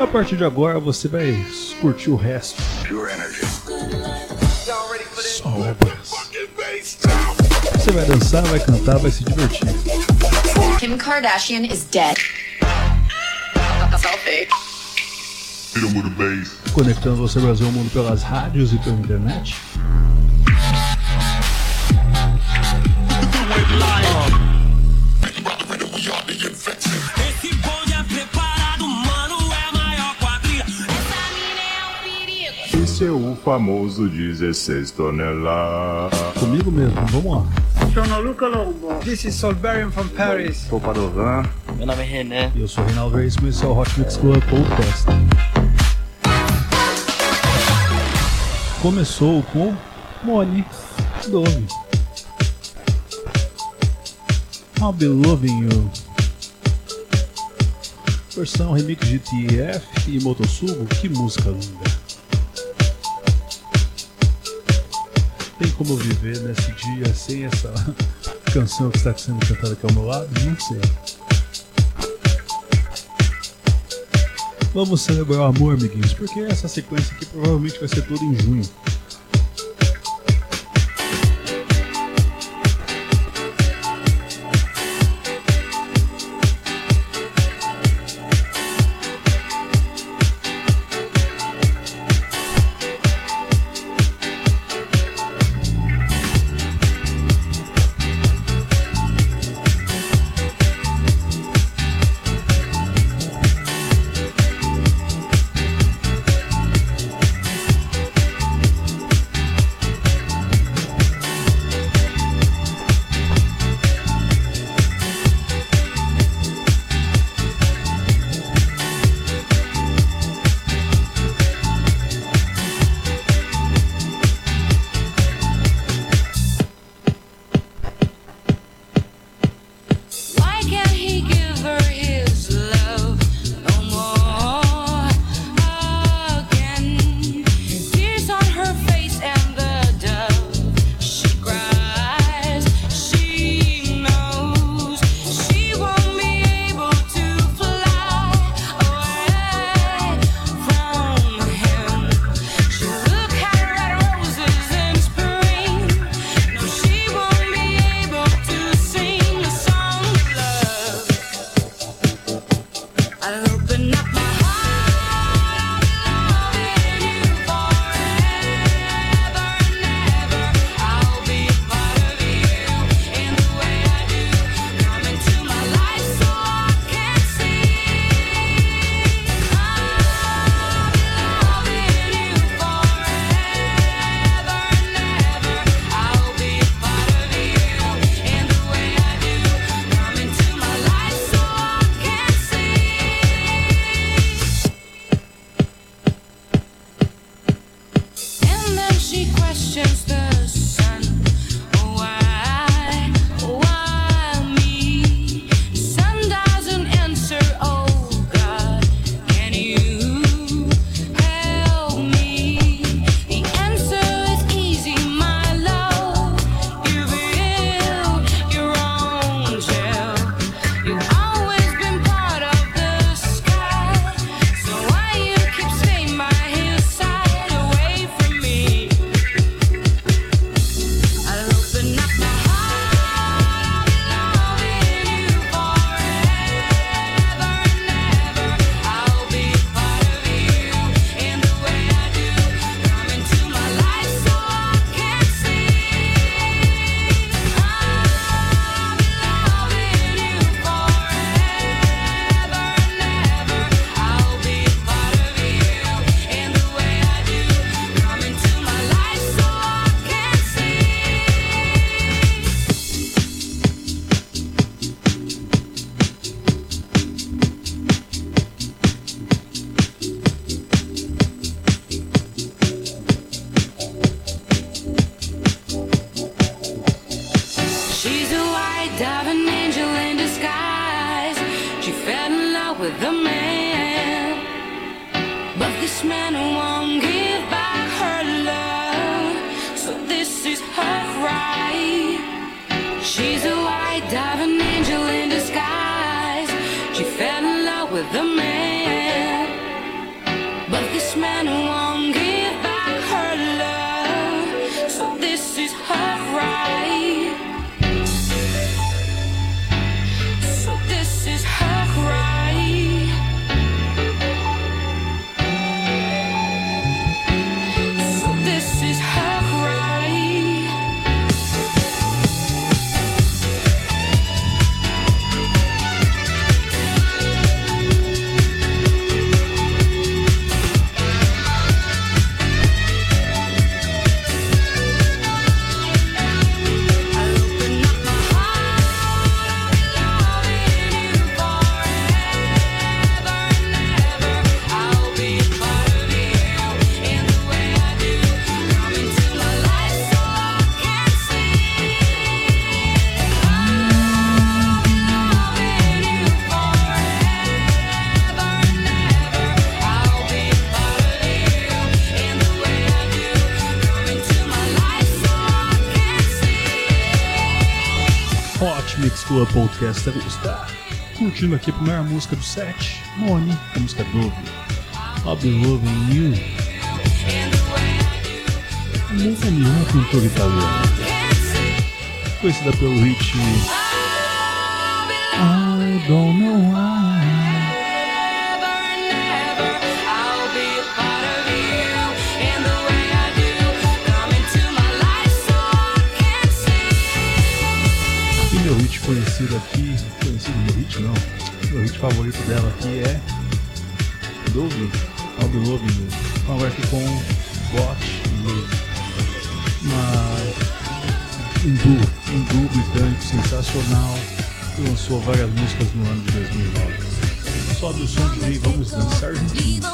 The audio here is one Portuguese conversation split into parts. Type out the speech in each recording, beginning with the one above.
A partir de agora você vai curtir o resto. Pure energy. Só Você vai dançar, vai cantar, vai se divertir. Kim Kardashian is dead. Selfie. Conectando você Brasil ao mundo pelas rádios e pela internet. seu famoso 16 toneladas. Comigo mesmo, vamos lá. Sono Luca Lombo. This is Solberian from Paris. Sou Padovan. Meu nome é René. E eu sou Reinaldo Veríssimo e esse é o Hot Mix Club Podcast. Começou com Money Dove. I'll be loving you. Versão remix de TF e Motosugo, que música linda. como eu viver nesse dia sem essa canção que está sendo cantada aqui ao meu lado? Não sei. Vamos celebrar o amor, amiguinhos, porque essa sequência aqui provavelmente vai ser toda em junho. Podcast está curtindo aqui a primeira música do set, Moni, a música Dove. I'll be loving you. Moni é uma cantora italiana, conhecida pelo hit I don't know why. Hit conhecido aqui, conhecido meu hit não, meu hit favorito dela aqui é Dove, I'll be loving you. Vamos aqui com Watch You. Uma, um um duo britânico sensacional que lançou várias músicas no ano de 2009. Sobe o som aí, vamos dançar juntinhos.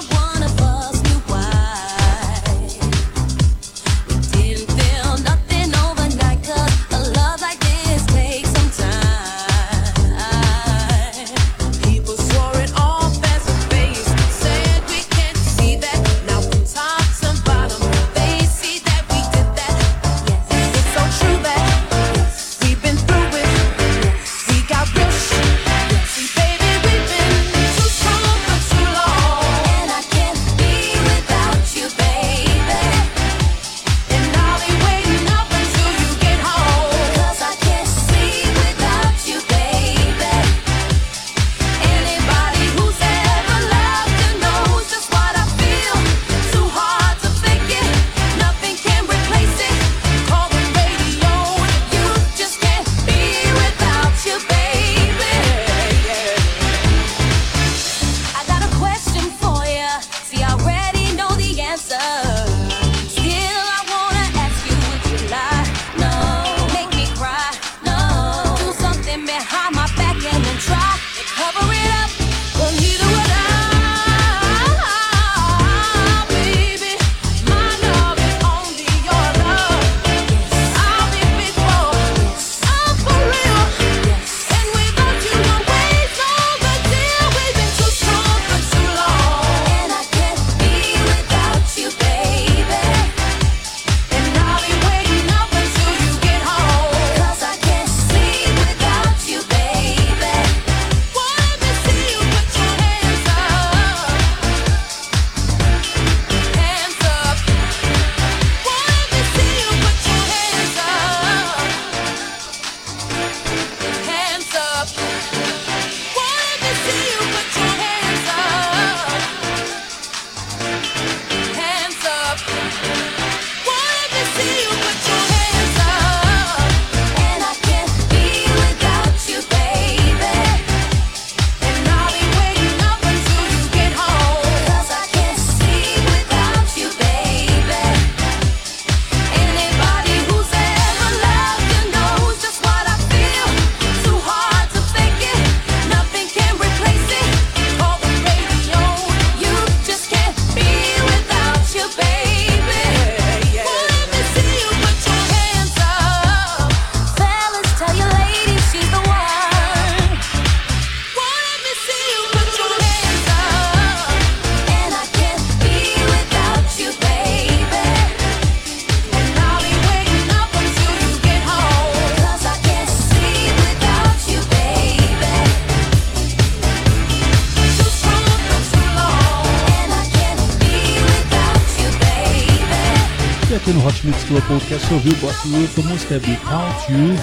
Club Podcast eu ouvi o Boss Luto, a música é Without You.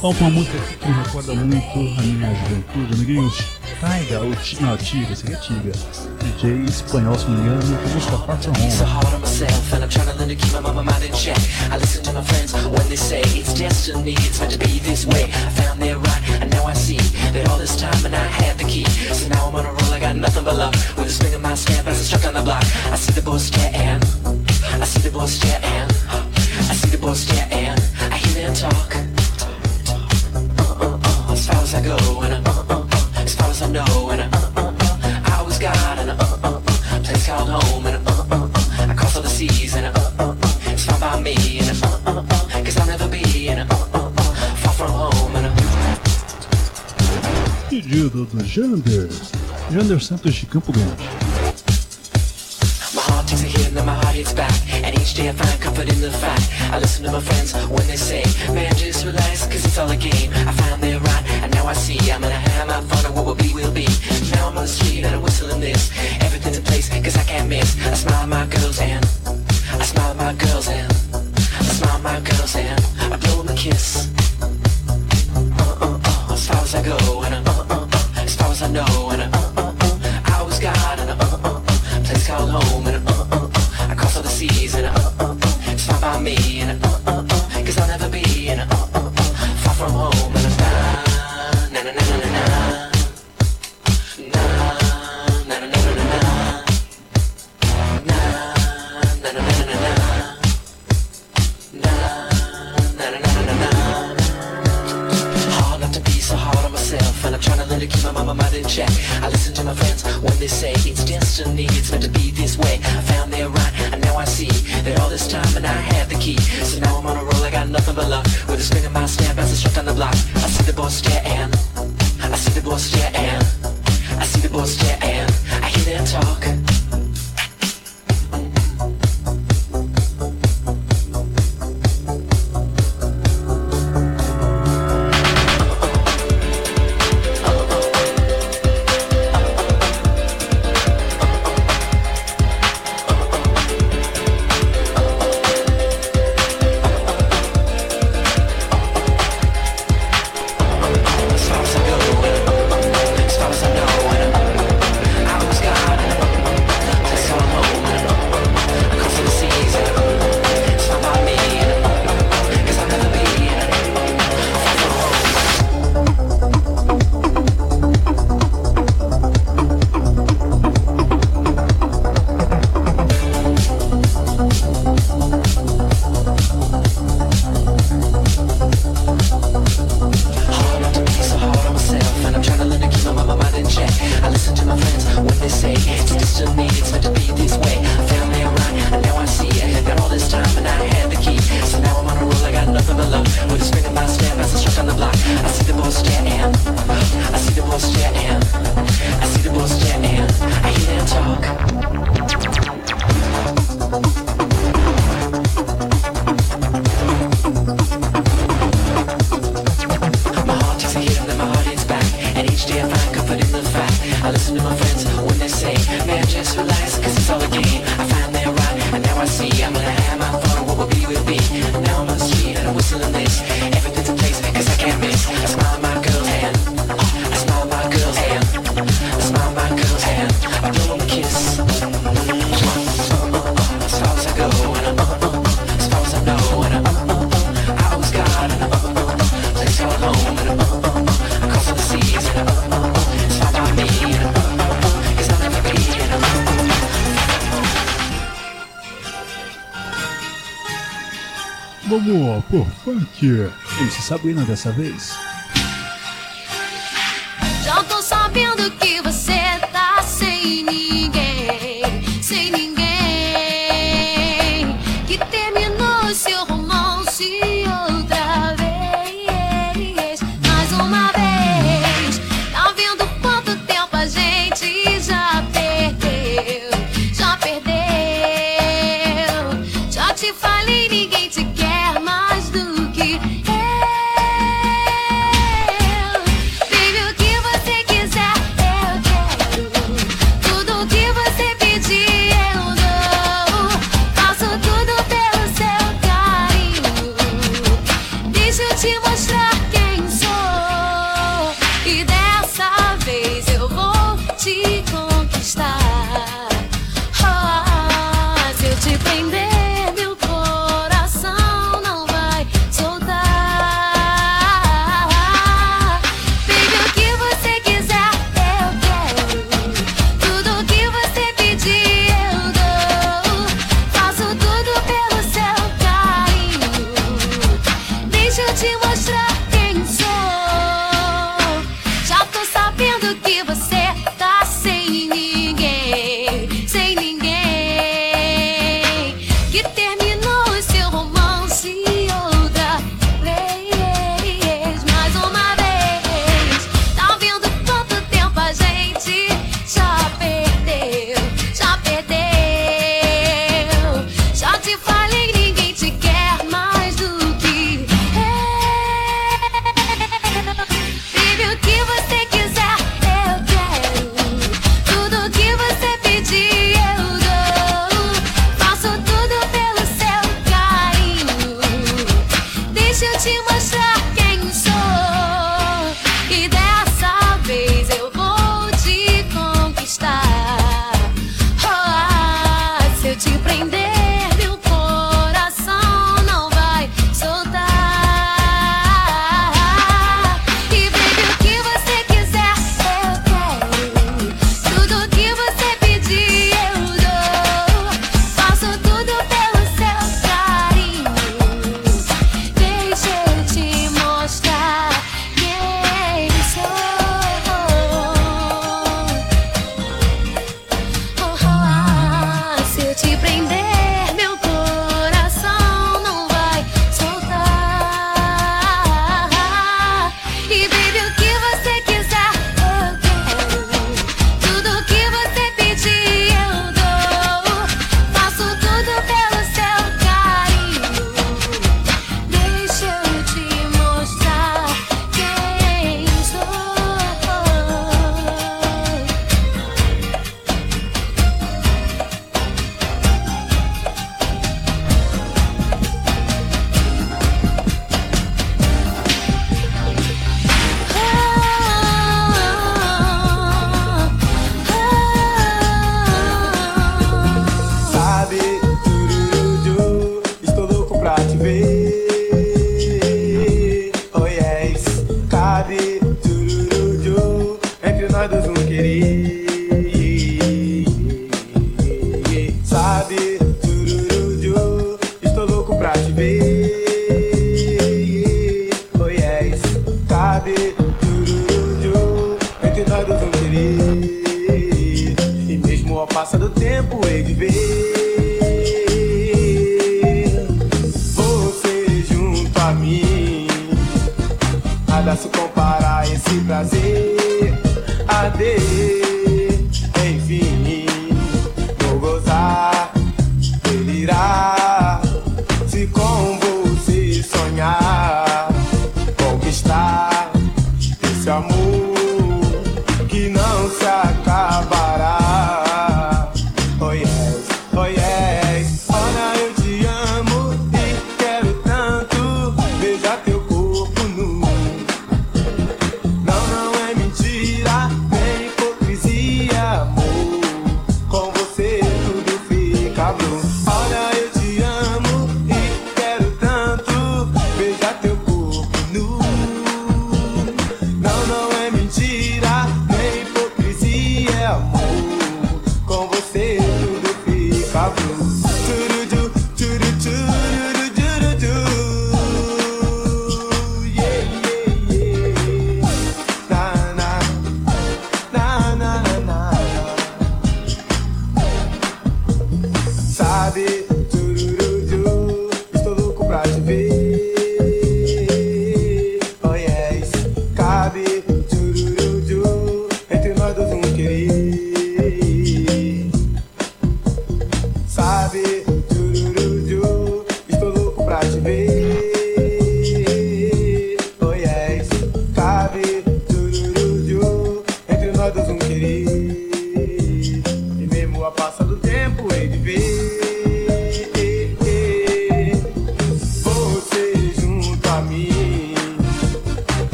Vamos pra uma música que me recorda muito a minha juventude, amiguinhos. Taiga, ou Ti- não, Tiga, é Tiga. DJ espanhol, se não me engano, com música Far From so Home. hard on myself, and I'm trying to learn to keep my mind in check. I listen to my friends when they say it's destiny, it's meant to be this way. I found it right, and now I see that all this time and I had the key. So now I'm on a roll, I got nothing but love. With a swing of my step as I struck on the block. I see the boys staring, I see the boys staring, I see the. I hear them talk. Uh, uh, uh, as far as I go, and uh, uh, uh, as far as I know, and uh, uh, uh, I always got an uh, uh, uh, place called home, and uh, uh, uh, I cross all the seas, and uh, uh, uh, it's fine by me, and uh, uh, uh, cause I'll never be, and uh, uh, uh, far from home, and uh, Pedido do Jander. Jander Santos de Campo Grande. My heart takes a hit and then my heart hits back HD, I find comfort in the fact I listen to my friends when they say Man, just relax, cause it's all a game. I find they're right, and now I see I'm gonna have my fun, and what will be, will be. Now I'm on the street, and I'm whistling this. Everything's in place, cause I can't miss. I smile at my girls, and I smile at my girls, and I smile at my girls, and I blow them a kiss. Uh-uh-uh, as far as I go, and uh-uh-uh As far as I know, and uh-uh-uh I always got, and uh-uh-uh Place called home, seas and uh uh, uh it's not by me and uh uh uh. Cause I'll never be and uh uh uh. Far from home and uh, funk. MC Sabrina dessa vez.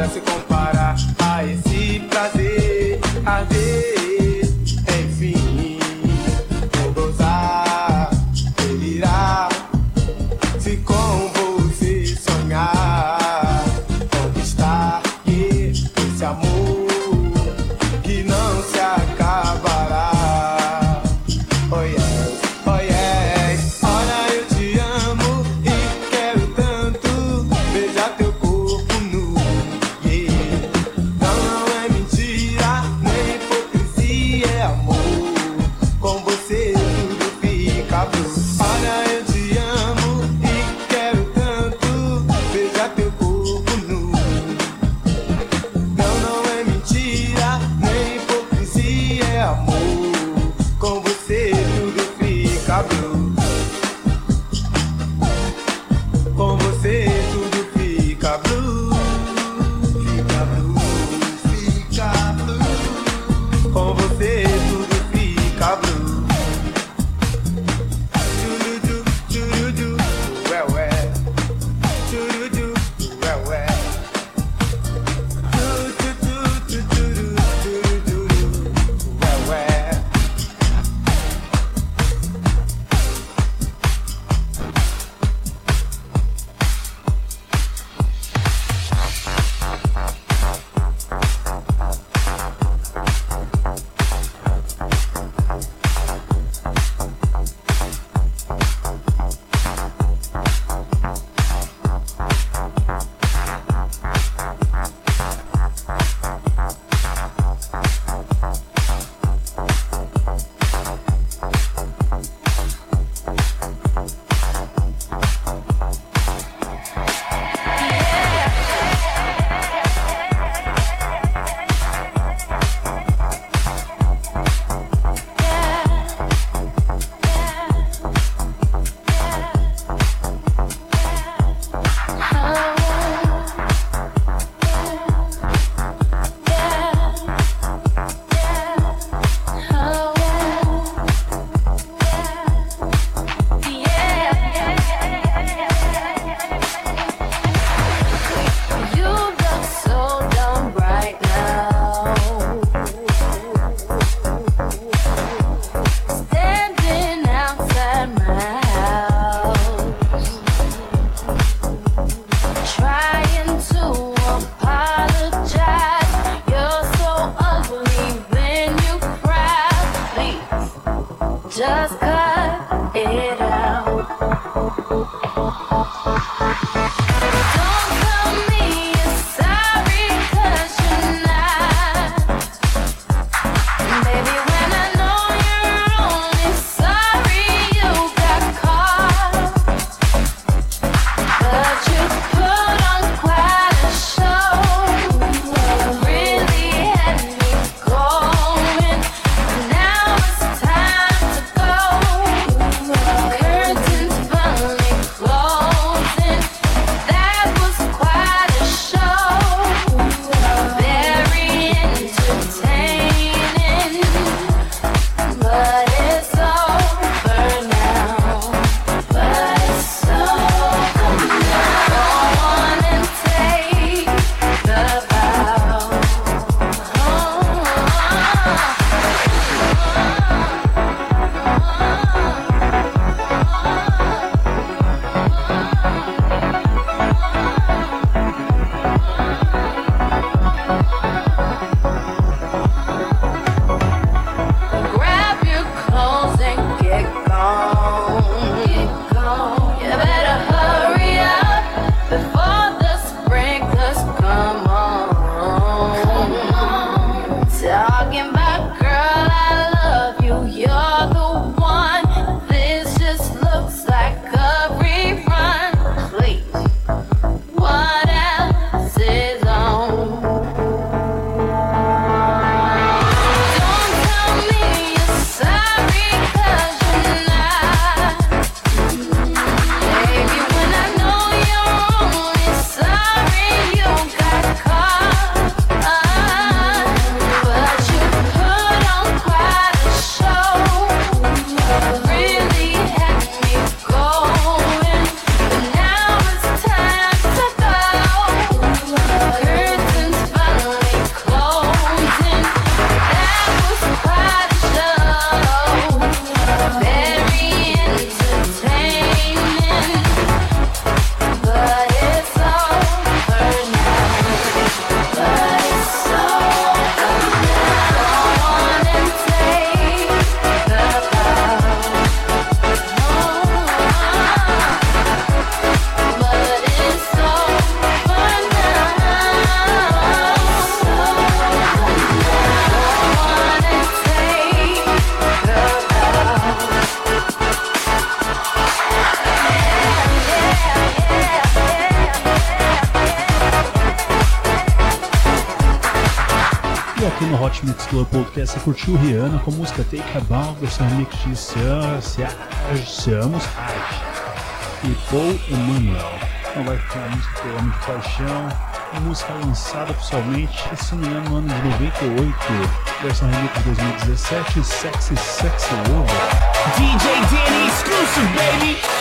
Nada se ótimo que explorou o podcast. Você curtiu Rihanna com a música Take a Bow, versão remix de Seamos Arte e Paul Emanuel. Então vai ficar a música pelo Homem de Paixão, música lançada oficialmente esse ano, no ano de 98, versão remix de 2017, Sexy Sexy Over. DJ Danny Exclusive, baby!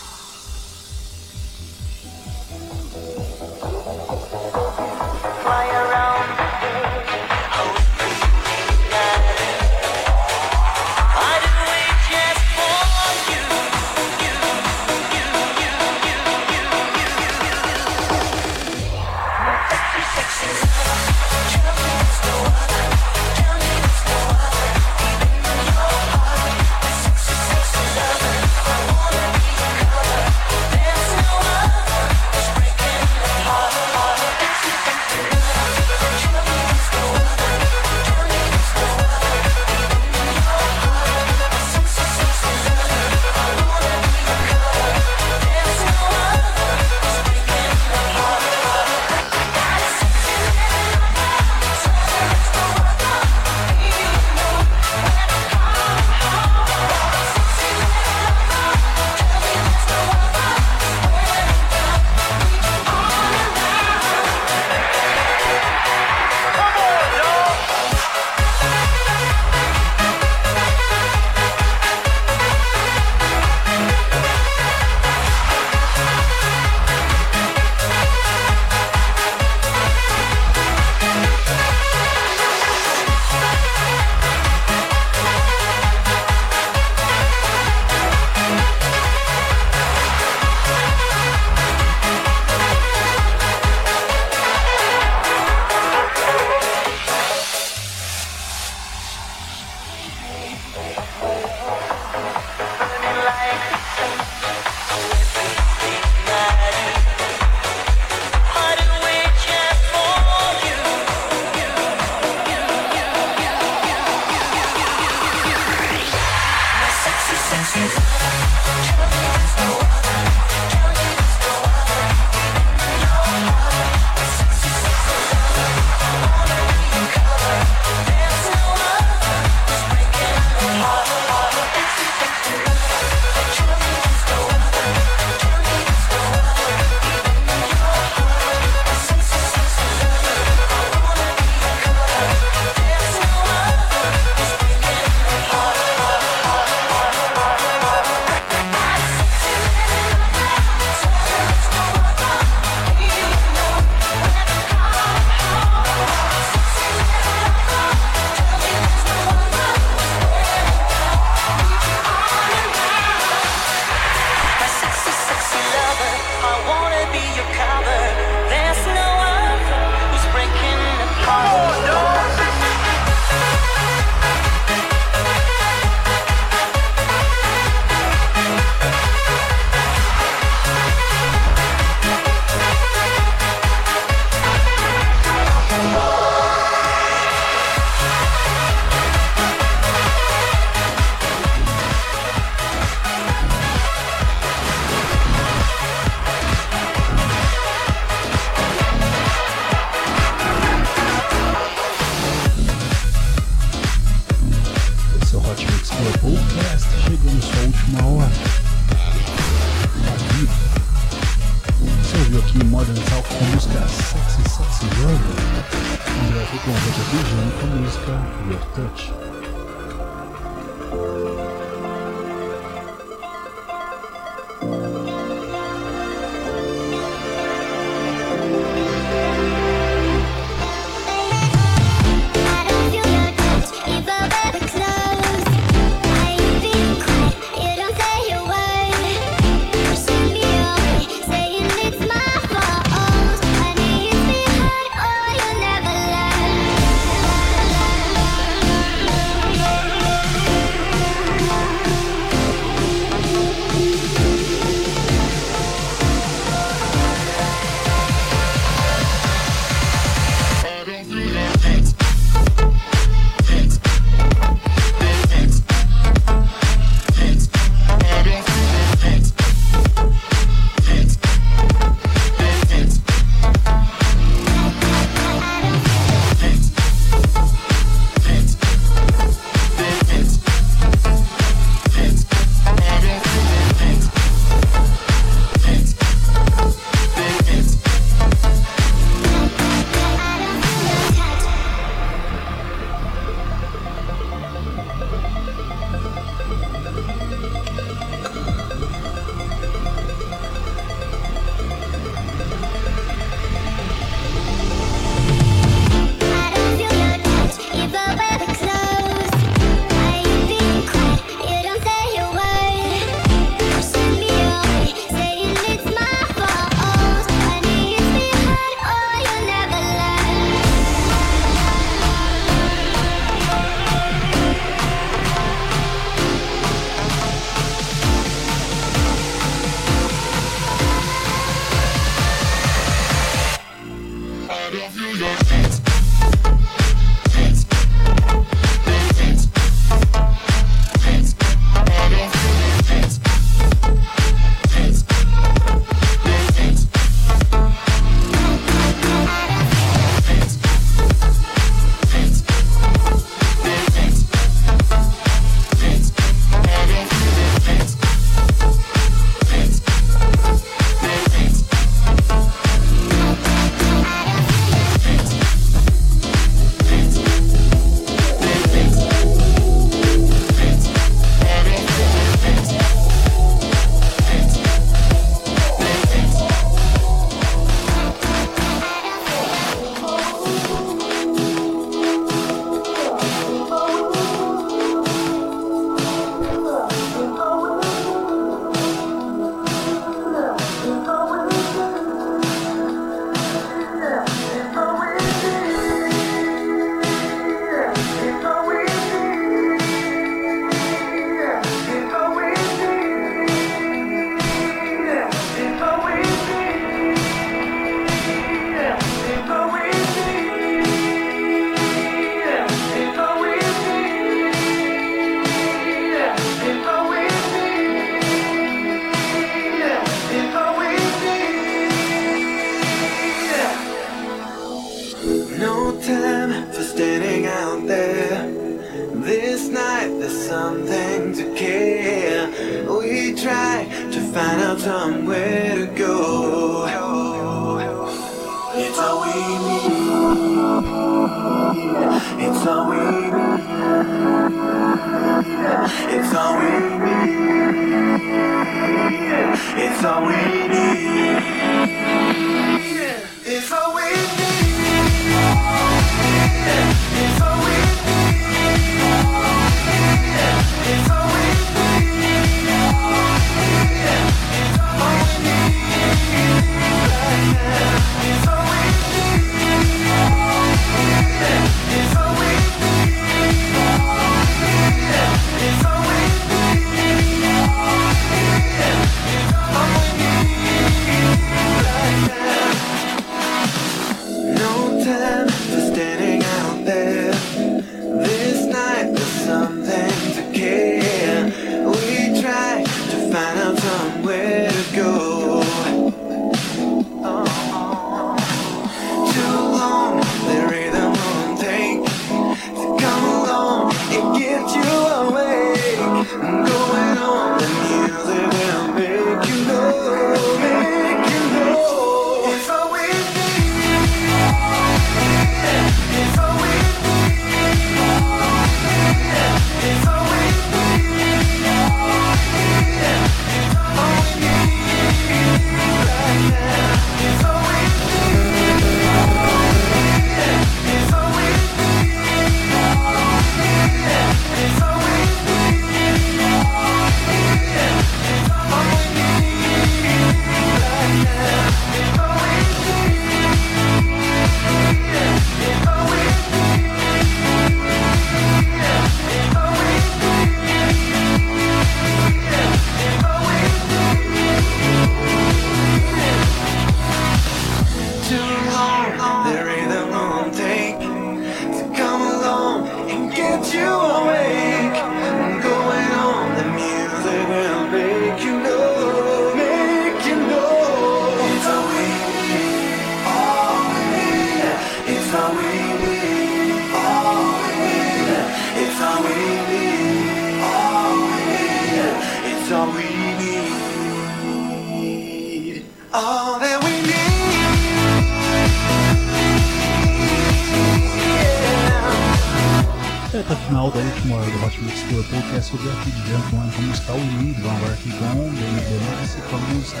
Reta final da última hora do Hot Mix Club Podcast sobre a Kid Jump One com a música We Need. Vamos agora aqui com o Benny Benassi com a música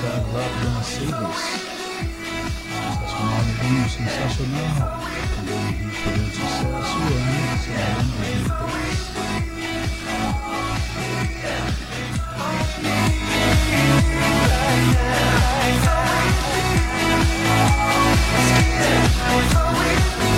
Save Us. Sensacional, album sensacional. Também um fazendo sucesso, ano, sei lá, ano 2003. Stones and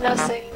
love is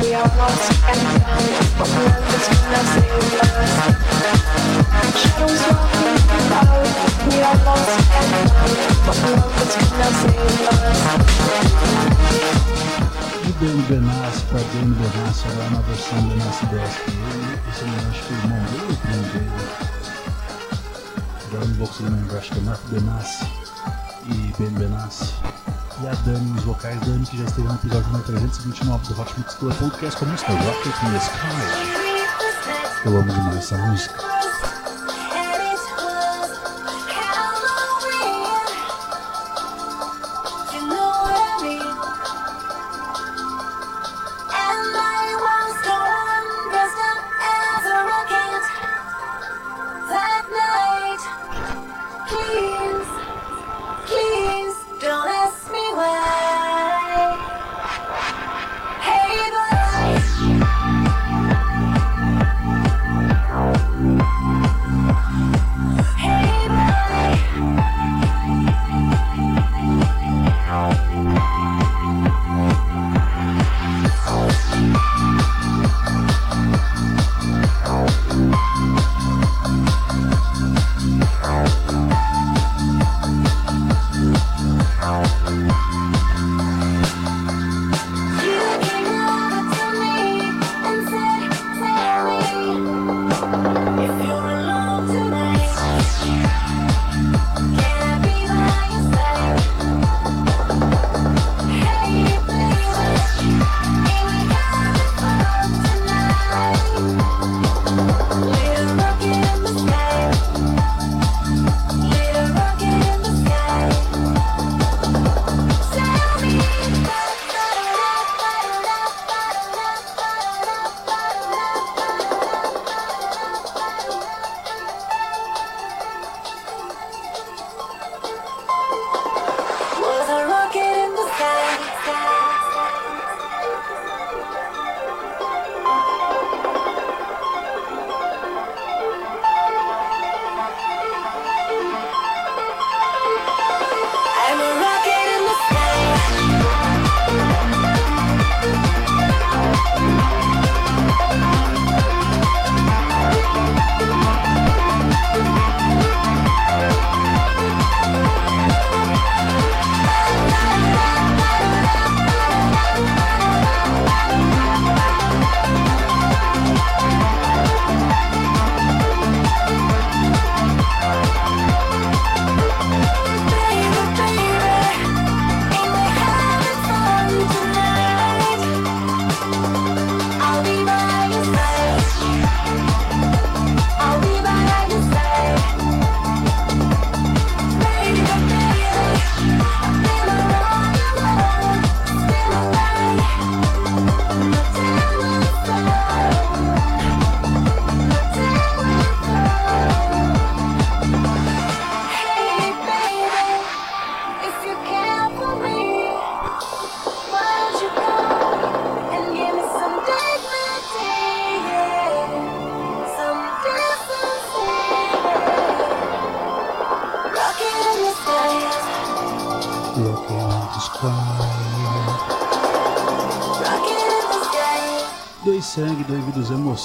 We are lost and found. What love is gonna save us? Benny Benassi para Benny Benassi, agora na versão Benassi Gospel. Esse eu acho que o irmão dele ou o primo dele. Agora não vou conseguir acho que é Marco Benassi e Benny Benassi. E a Dani nos vocais, Dani que já esteve no episódio número 329 do Hot Mix Club Podcast com a música Rocket in the Sky. Eu amo demais essa música.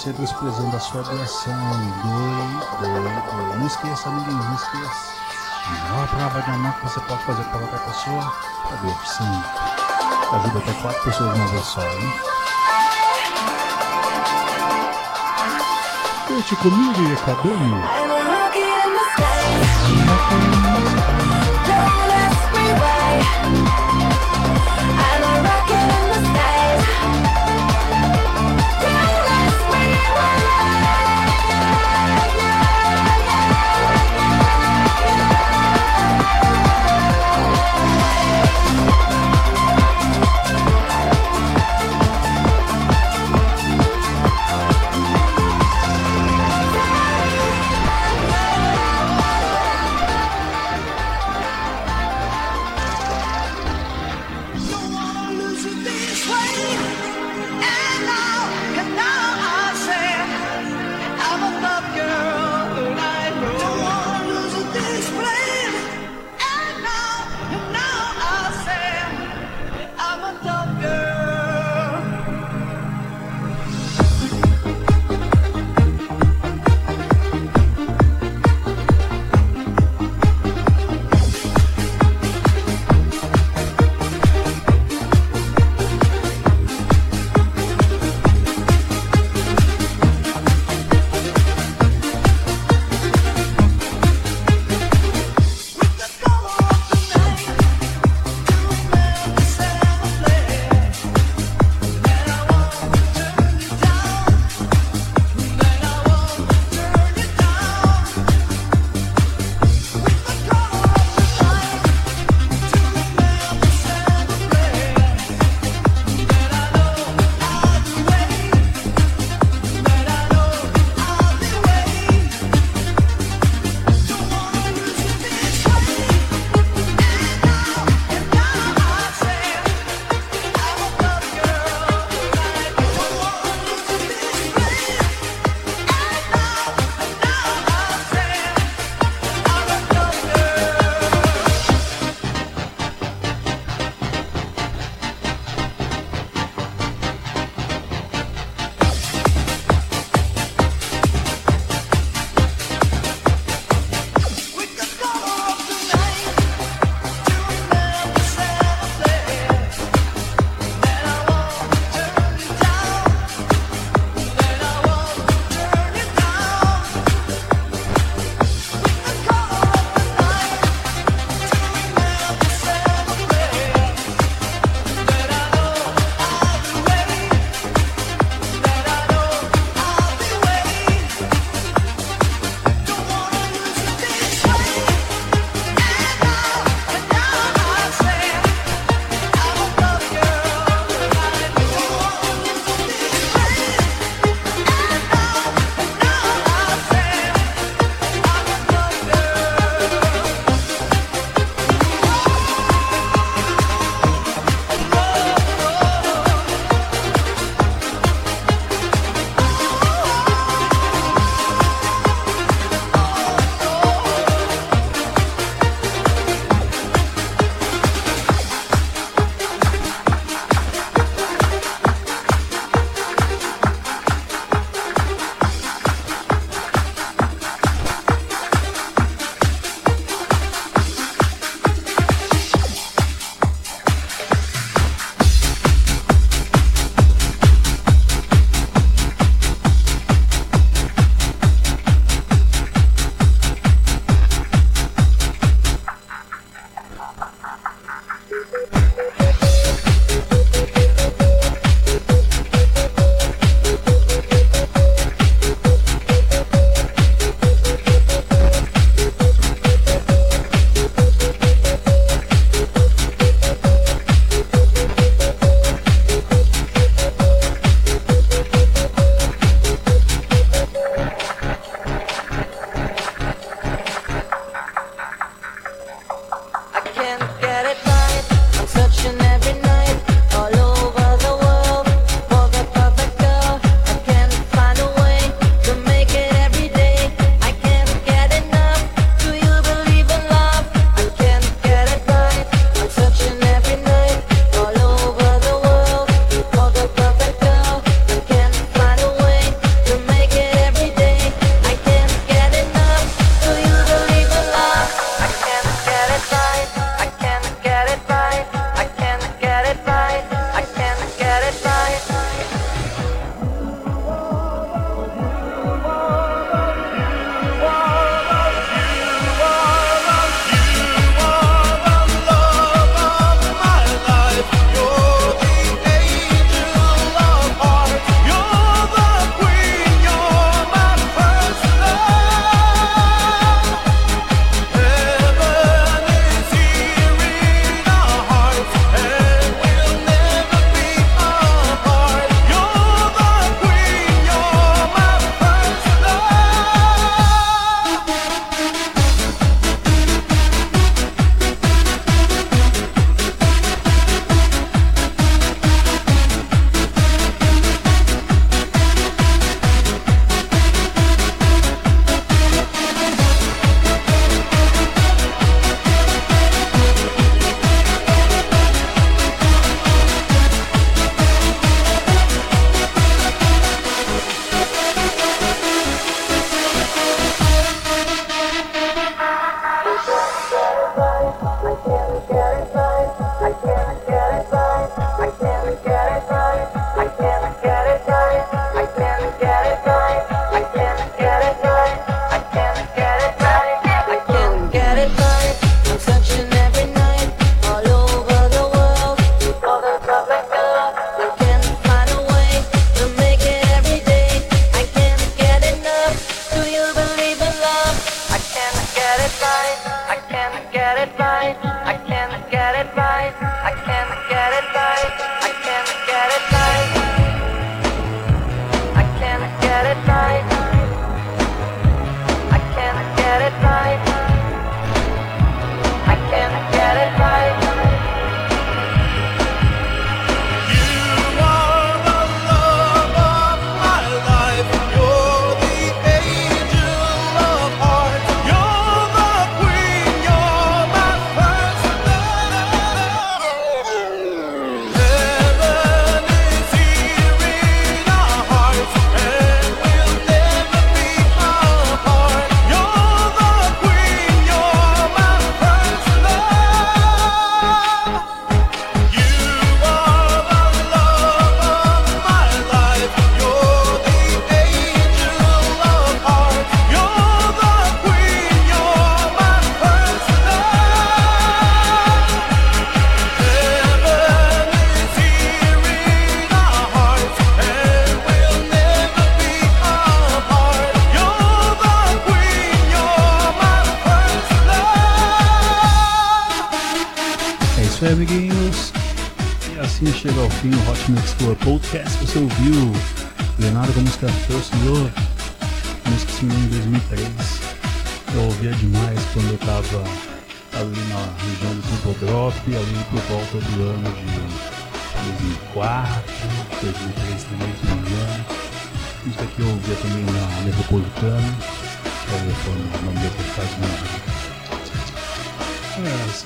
Vidas hemocentros, prezando a sua doação. Doe, doe, doe. Não esqueça, ninguém, não esqueça. A maior prova de amor que você pode fazer para outra pessoa é doar sangue. Ajuda até quatro pessoas de uma vez só, hein? Deixe comigo e acabamos.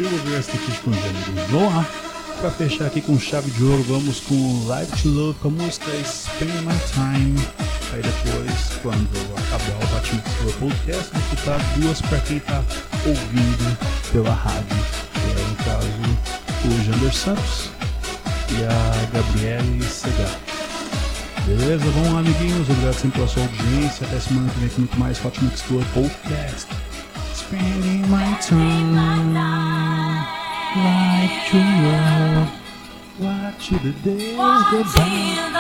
Eu aqui com os amigos. Vamos lá. Pra fechar aqui com chave de ouro, vamos com Live to Love com a música Spend My Time. Aí depois, quando acabar o Batman do Podcast, vou escutar duas pra quem tá ouvindo pela rádio. Que é, no caso, o Jander Santos e a Gabriele Segar. Beleza? Lá, amiguinhos. Obrigado sempre pela sua audiência. Até semana que vem com muito mais Hot Mix Tour Podcast. Spending my time like to love. Watch the days go by.